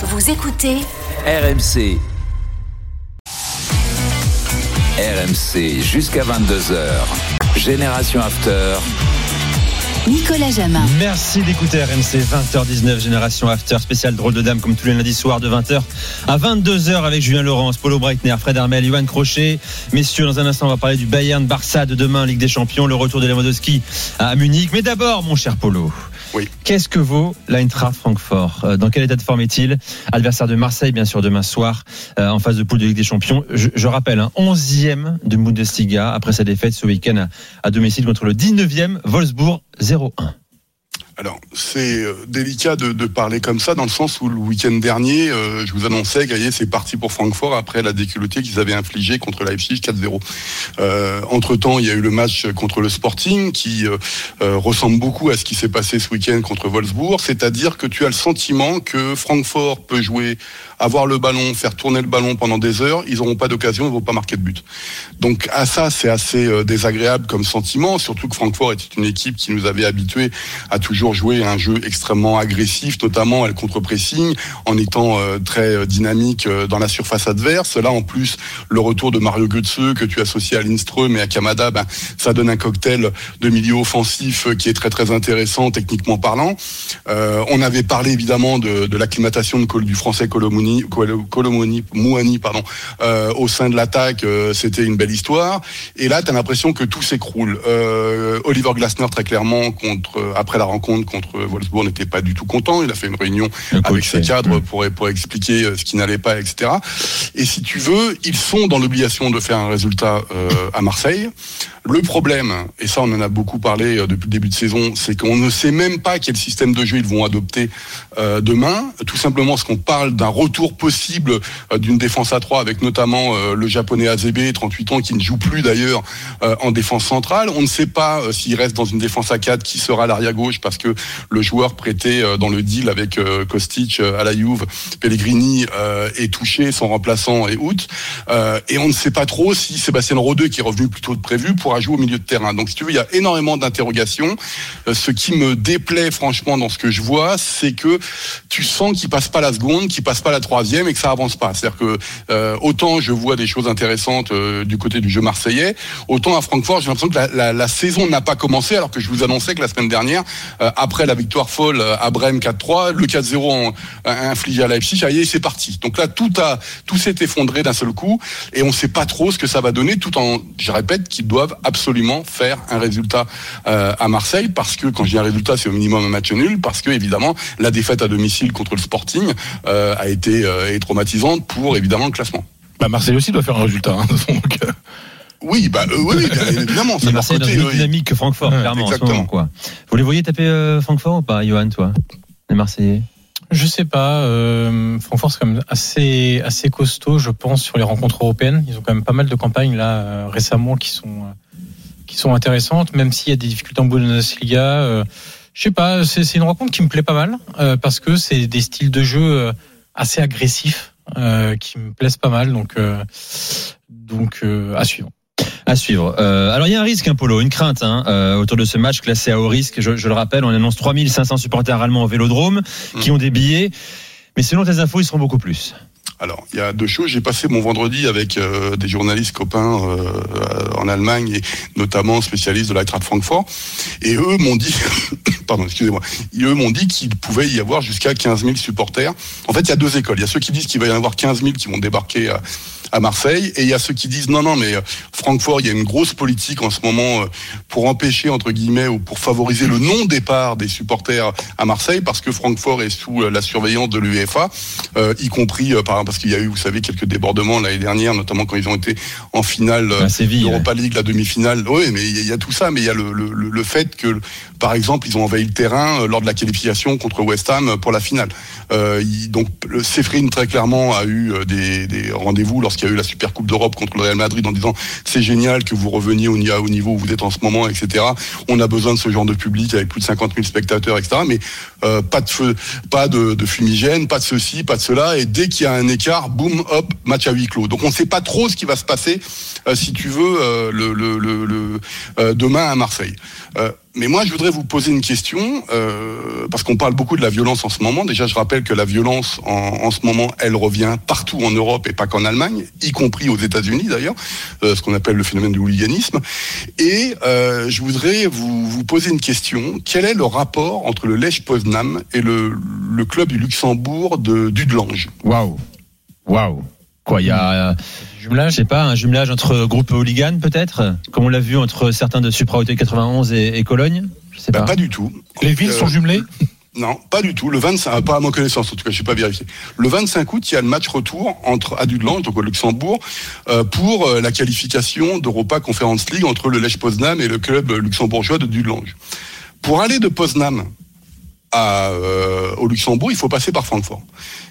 Vous écoutez RMC. RMC jusqu'à 22h. Génération After. Nicolas Jamin. Merci d'écouter RMC 20h19 Génération After spécial drôle de dame comme tous les lundis soirs de 20h à 22h avec Julien Laurence, Paulo Breitner, Fred Armel, Johan Crochet. Messieurs, dans un instant, on va parler du Bayern Barça de demain, Ligue des Champions, le retour de Lewandowski à Munich. Mais d'abord, mon cher Polo. Qu'est-ce que vaut l'Eintracht Francfort Euh, Dans quel état de forme est-il Adversaire de Marseille, bien sûr, demain soir, euh, en phase de poule de Ligue des Champions. Je, rappelle, un 11e de Bundesliga après sa défaite ce week-end à, à domicile contre le 19e Wolfsburg 0-1. Alors, c'est euh, délicat de, de parler comme ça, dans le sens où le week-end dernier, euh, je vous annonçais, Gaillet, c'est parti pour Francfort après la déculottée qu'ils avaient infligée contre Leipzig 4-0. Euh, entre-temps, il y a eu le match contre le Sporting, qui euh, euh, ressemble beaucoup à ce qui s'est passé ce week-end contre Wolfsburg, c'est-à-dire que tu as le sentiment que Francfort peut jouer, avoir le ballon, faire tourner le ballon pendant des heures, ils n'auront pas d'occasion, ils ne vont pas marquer de but. Donc à ça, c'est assez euh, désagréable comme sentiment, surtout que Francfort était une équipe qui nous avait habitués à toujours jouer un jeu extrêmement agressif, notamment elle contre-pressing, en étant euh, très euh, dynamique euh, dans la surface adverse. Là, en plus, le retour de Mario Götze que tu associes à Lindström et à Kamada, ben, ça donne un cocktail de milieu offensif qui est très très intéressant techniquement parlant. On avait parlé évidemment de, l'acclimatation du français Colomoni, Colo- Colomoni, Mouani, pardon, au sein de l'attaque. C'était une belle histoire. Et là, tu as l'impression que tout s'écroule. Oliver Glasner, très clairement, contre après la rencontre contre Wolfsburg, n'était pas du tout content. Il a fait une réunion Le avec ses cadres pour, pour expliquer euh, ce qui n'allait pas, etc. Et si tu veux, ils sont dans l'obligation de faire un résultat euh, à Marseille. Le problème, et ça on en a beaucoup parlé euh, depuis le début de saison, c'est qu'on ne sait même pas quel système de jeu ils vont adopter euh, demain. Tout simplement parce qu'on parle d'un retour possible euh, d'une défense à 3 avec notamment le japonais Azebe, 38 ans, qui ne joue plus d'ailleurs en défense centrale. On ne sait pas s'il reste dans une défense à 4 qui sera l'arrière gauche parce que le joueur prêté euh, dans le deal avec euh, Kostic euh, à la Juve, Pellegrini est touché, son remplaçant est out. Et on ne sait pas trop si Sébastien Rodeux, qui est revenu plus tôt que prévu, pourra jouer au milieu de terrain. Donc si tu veux, il y a énormément d'interrogations. Ce qui me déplaît franchement dans ce que je vois, c'est que tu sens qu'il passe pas la seconde, qu'il passe pas la troisième et que ça avance pas. C'est-à-dire que autant je vois des choses intéressantes du côté du jeu marseillais, autant à Francfort, j'ai l'impression que la, saison n'a pas commencé alors que je vous annonçais que la semaine dernière, après la victoire folle euh, à Brême 4-3, le 4-0 en- euh, infligé à Leipzig, ça y est, c'est parti. Donc là, tout a tout s'est effondré d'un seul coup et on ne sait pas trop ce que ça va donner, tout en, je répète, qu'ils doivent absolument faire un résultat euh, à Marseille parce que quand je dis un résultat, c'est au minimum un match nul parce que évidemment la défaite à domicile contre le Sporting euh, a été euh, est traumatisante pour évidemment le classement. Bah Marseille aussi doit faire un résultat. hein, donc, euh, Oui, bah euh, oui, évidemment, leur Marseille est dans côté. une oui. dynamique que Francfort, Ouais, clairement, en ce exactement. moment, quoi. Vous les voyez taper euh, Francfort ou pas, Johan, toi Les Marseillais Je sais pas. Euh, Francfort c'est quand même assez assez costaud, je pense, sur les rencontres européennes. Ils ont quand même pas mal de campagnes là euh, récemment qui sont euh, qui sont intéressantes, même s'il y a des difficultés en Bundesliga. Euh, je sais pas. C'est c'est une rencontre qui me plaît pas mal euh, parce que c'est des styles de jeu euh, assez agressifs euh, qui me plaisent pas mal. Donc euh, donc euh, à suivre. À suivre. Euh, alors il y a un risque, un polo, une crainte hein, euh, autour de ce match classé à haut risque. Je, je le rappelle, on annonce 3500 supporters allemands au Vélodrome qui ont des billets. Mais selon tes infos, ils seront beaucoup plus. Alors, il y a deux choses. J'ai passé mon vendredi avec euh, des journalistes copains euh, en Allemagne et notamment spécialistes de l'Eintracht Francfort. Et eux m'ont dit, pardon, excusez-moi, eux m'ont dit qu'il pouvait y avoir jusqu'à 15 000 supporters. En fait, il y a deux écoles. Il y a ceux qui disent qu'il va y en avoir 15 000 qui vont débarquer à, à Marseille, et il y a ceux qui disent non, non, mais euh, Francfort, il y a une grosse politique en ce moment euh, pour empêcher entre guillemets ou pour favoriser le non départ des supporters à Marseille, parce que Francfort est sous euh, la surveillance de l'UEFA, euh, y compris par exemple parce qu'il y a eu, vous savez, quelques débordements l'année dernière, notamment quand ils ont été en finale À Séville. Europa League, la demi-finale. Oui, mais il y, a- tout ça, mais il y a le- le fait que, par exemple, ils ont envahi le terrain euh, lors de la qualification contre West Ham pour la finale. Euh, il- donc, Séphine, très clairement, a eu euh, des, rendez-vous lorsqu'il y a eu la Super Coupe d'Europe contre le Real Madrid en disant c'est génial que vous reveniez au, ni- au niveau où vous êtes en ce moment, etc. On a besoin de ce genre de public avec plus de 50 000 spectateurs, etc. Mais pas de feu, pas de, fumigène, pas de ceci, pas de cela. Et dès qu'il y a un écart, boum, hop, match à huis clos. Donc on ne sait pas trop ce qui va se passer, si tu veux, le, le, le, demain à Marseille. Mais moi, je voudrais vous poser une question, euh, parce qu'on parle beaucoup de la violence en ce moment. Déjà, je rappelle que la violence, en, en ce moment, elle revient partout en Europe et pas qu'en Allemagne, y compris aux États-Unis d'ailleurs, euh, ce qu'on appelle le phénomène du hooliganisme. Et euh, je voudrais vous, vous poser une question. Quel est le rapport entre le Lech Poznan et le, le club du Luxembourg de d'Udelange Waouh. Waouh. Quoi, il y a, je Jumelage sais pas, un jumelage entre groupe hooligan peut-être, comme on l'a vu entre certains de Supra Hotel 91 et, et Cologne. Je sais Bah, pas. Pas du tout. Les villes Euh, sont jumelées? Non, pas du tout. Le 25, pas à ma connaissance, en tout cas, je n'ai pas vérifié. Le 25 août, il y a le match retour entre Adudelange, donc au Luxembourg, euh, pour euh, la qualification d'Europa Conference League entre le Lech Poznan et le club luxembourgeois de Dudelange. Pour aller de Poznan à, euh, au Luxembourg, il faut passer par Francfort.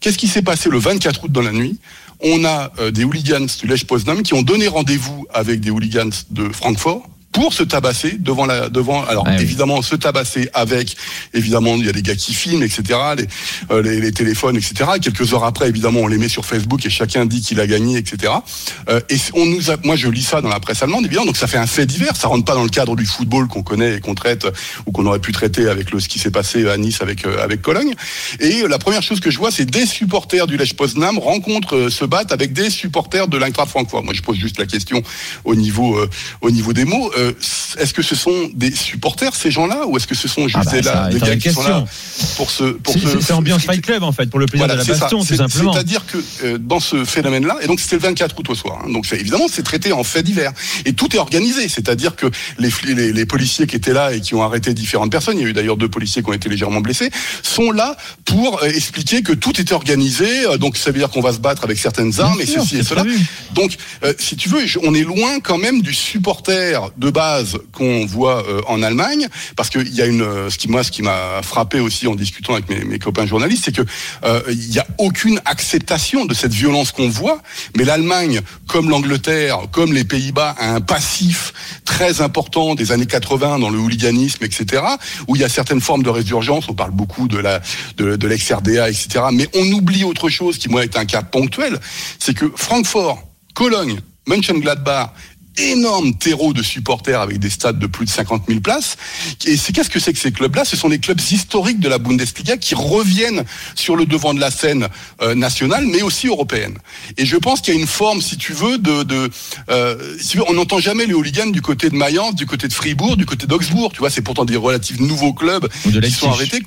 Qu'est-ce qui s'est passé le 24 août dans la nuit? On a euh, des hooligans du Lech Poznan qui ont donné rendez-vous avec des hooligans de Francfort pour se tabasser devant la devant alors Ah oui. évidemment se tabasser avec évidemment il y a des gars qui filment etc les, euh, les, les téléphones etc quelques heures après évidemment on les met sur Facebook et chacun dit qu'il a gagné etc Euh, et on nous a, moi je lis ça dans la presse allemande évidemment donc ça fait un fait divers. Ça rentre pas dans le cadre du football qu'on connaît et qu'on traite euh, ou qu'on aurait pu traiter avec le ce qui s'est passé à Nice avec euh, avec Cologne. Et euh, la première chose que je vois c'est des supporters du Lech Poznan rencontrent euh, se battent avec des supporters de l'Eintracht Francfort. Moi je pose juste la question au niveau euh, au niveau des mots euh, est-ce que ce sont des supporters ces gens-là ou est-ce que ce sont juste Ah bah, là, des gars qui sont là pour se pour C'est- ambiance Fight Club en fait, pour le plaisir de la baston, tout simplement. C'est-à-dire que euh, dans ce phénomène-là, et donc c'était le 24 août au soir, hein, donc évidemment c'est traité en fait divers, et tout est organisé, c'est-à-dire que les, les, les policiers qui étaient là et qui ont arrêté différentes personnes, il y a eu d'ailleurs deux policiers qui ont été légèrement blessés, sont là pour euh, expliquer que tout était organisé, donc ça veut dire qu'on va se battre avec certaines armes et sûr, ceci et cela. prévu. Donc, euh, si tu veux, on est loin quand même du supporter de base qu'on voit euh, en Allemagne, parce qu'il y a une, euh, ce qui moi, ce qui m'a frappé aussi en discutant avec mes, mes copains journalistes, c'est que euh, il n'y a aucune acceptation de cette violence qu'on voit. Mais l'Allemagne, comme l'Angleterre, comme les Pays-Bas, a un passif très important des années 80 dans le hooliganisme, etc., où il y a certaines formes de résurgence. On parle beaucoup de la de, de l'ex-RDA, etc. Mais on oublie autre chose qui moi est un cas ponctuel, c'est que Francfort, Cologne, Mönchengladbach énorme terreau de supporters avec des stades de plus de 50 000 places. Et c'est qu'est-ce que c'est que ces clubs-là? Ce sont des clubs historiques de la Bundesliga qui reviennent sur le devant de la scène euh, nationale, mais aussi européenne. Et je pense qu'il y a une forme, si tu veux, de, de euh, si tu veux, on n'entend jamais les hooligans du côté de Mayence, du côté de Fribourg, du côté d'Augsbourg. Tu vois, c'est pourtant des relatifs nouveaux clubs de qui sont arrêtés.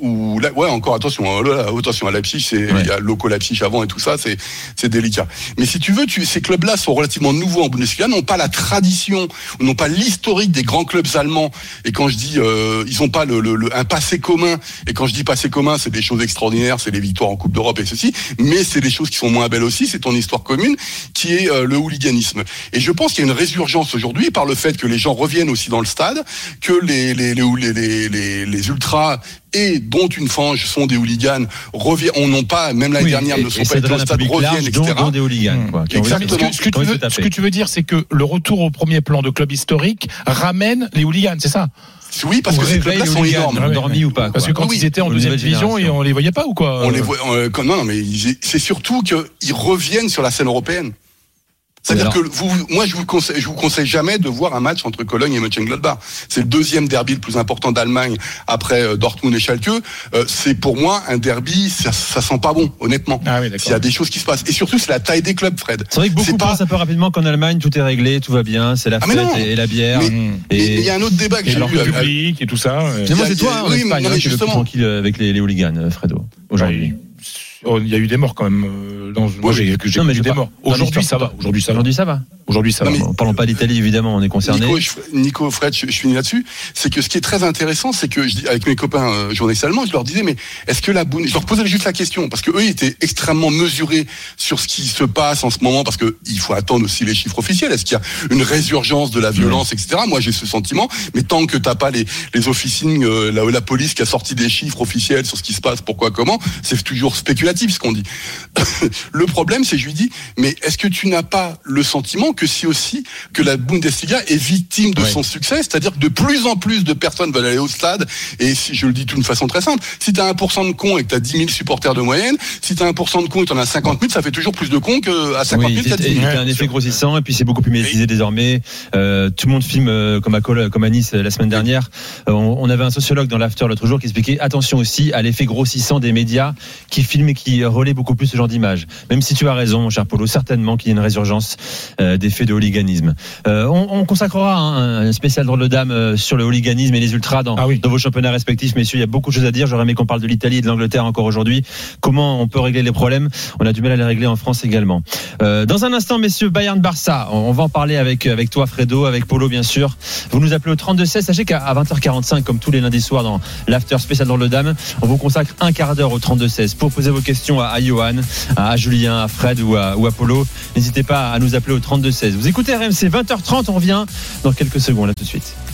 Ou là, ouais, encore attention, hein, là, là, attention à Leipzig, c'est il y a Loco Leipzig avant et tout ça, c'est c'est délicat. Mais si tu veux, tu, ces clubs-là sont relativement nouveaux en Bundesliga, n'ont pas la tradition, n'ont pas l'historique des grands clubs allemands. Et quand je dis, euh, ils n'ont pas le, un passé commun. Et quand je dis passé commun, c'est des choses extraordinaires, c'est les victoires en Coupe d'Europe et ceci. Mais c'est des choses qui sont moins belles aussi. C'est ton histoire commune qui est euh, le hooliganisme. Et je pense qu'il y a une résurgence aujourd'hui par le fait que les gens reviennent aussi dans le stade, que les ultras et dont une fange sont des hooligans reviennent, on n'ont pas, même l'année Oui, dernière, et- ne sont et pas été au stade, reviennent, etc. dont, des hooligans. Quoi, Exactement. Ce que, ce que tu veux, de se ce taper. que tu veux dire, c'est que le retour au premier plan de club historique ramène les hooligans, c'est ça? Oui, parce que ces clubs-là sont énormes. Endormis ou pas. Parce que quand Oui, ils étaient en deuxième division, et on les voyait pas ou quoi? On les voit, euh, non, non, mais c'est surtout qu'ils reviennent sur la scène européenne. C'est-à-dire que vous, moi, je vous conseille, je vous conseille jamais de voir un match entre Cologne et Mönchengladbach. C'est le deuxième derby le plus important d'Allemagne après euh, Dortmund et Schalke. Euh, c'est pour moi un derby, ça, ça sent pas bon, honnêtement. Ah oui, S'il y a des choses qui se passent. Et surtout, c'est la taille des clubs, Fred. C'est vrai que beaucoup pas- pensent un peu rapidement qu'en Allemagne, tout est réglé, tout va bien, c'est la Ah, fête et, et la bière. Mais-. Et Et, il y a un autre débat que j'ai eu. avec- public et tout ça. euh, Finalement, il a- c'est toi, en oui, Espagne, non, hein, mais justement. tranquille avec les, les hooligans, euh, Fredo, aujourd'hui. Oh, Il y a eu des morts quand même. euh, Dans, moi, j'ai je des morts. Aujourd'hui, ça va. Aujourd'hui, ça va. Aujourd'hui, ça va. Aujourd'hui, ça va. parlons pas d'Italie, évidemment, on est concerné. Nico, Fred, je, je finis là-dessus. C'est que ce qui est très intéressant, c'est que je avec mes copains euh, journalistes allemands, je leur disais, mais est-ce que la Bund- je leur posais juste la question parce que eux ils étaient extrêmement mesurés sur ce qui se passe en ce moment, parce que il faut attendre aussi les chiffres officiels. Est-ce qu'il y a une résurgence de la violence, etc. Moi, j'ai ce sentiment, mais tant que t'as pas les les officines, euh, la, la police qui a sorti des chiffres officiels sur ce qui se passe, pourquoi, comment, c'est toujours spéculatif. Ce qu'on dit. le problème, c'est je lui dis, mais est-ce que tu n'as pas le sentiment que si aussi que la Bundesliga est victime de Ouais. son succès, c'est-à-dire que de plus en plus de personnes veulent aller au stade, et si je le dis d'une façon très simple, si tu as 1% de cons et que tu as 10 000 supporters de moyenne, si tu as 1% de cons et que tu en as 50 000, ça fait toujours plus de cons qu'à 50 Oui, 000 qu'à 10 il 000. y a un effet grossissant et puis c'est beaucoup plus médiatisé désormais. Euh, tout le monde filme euh, comme à Col- comme à Nice euh, la semaine dernière. Euh, on, on avait un sociologue dans l'after l'autre jour qui expliquait attention aussi à l'effet grossissant des médias qui filment et qui relaient beaucoup plus ce genre d'images. Même si tu as raison, cher Polo, certainement qu'il y a une résurgence euh, des faits de hooliganisme. Euh, on, on consacrera hein, un spécial drôle de dame euh, sur le hooliganisme et les ultras dans, Ah oui. dans vos championnats respectifs, messieurs. Il y a beaucoup de choses à dire. J'aurais aimé qu'on parle de l'Italie et de l'Angleterre encore aujourd'hui. Comment on peut régler les problèmes? On a du mal à les régler en France également. Euh, dans un instant, messieurs, Bayern Barça. On, on va en parler avec avec toi, Fredo, avec Polo, bien sûr. Vous nous appelez au 32 16. Sachez qu'à à 20h45, comme tous les lundis soirs dans l'after spécial dans le Dame, on vous consacre un quart d'heure au 32 16 pour poser vos questions à, à Johan, à, Julien, à Fred ou à, ou à Polo. N'hésitez pas à nous appeler au 32 16. Vous écoutez RMC 20h30. On revient dans quelques secondes. Là tout de suite.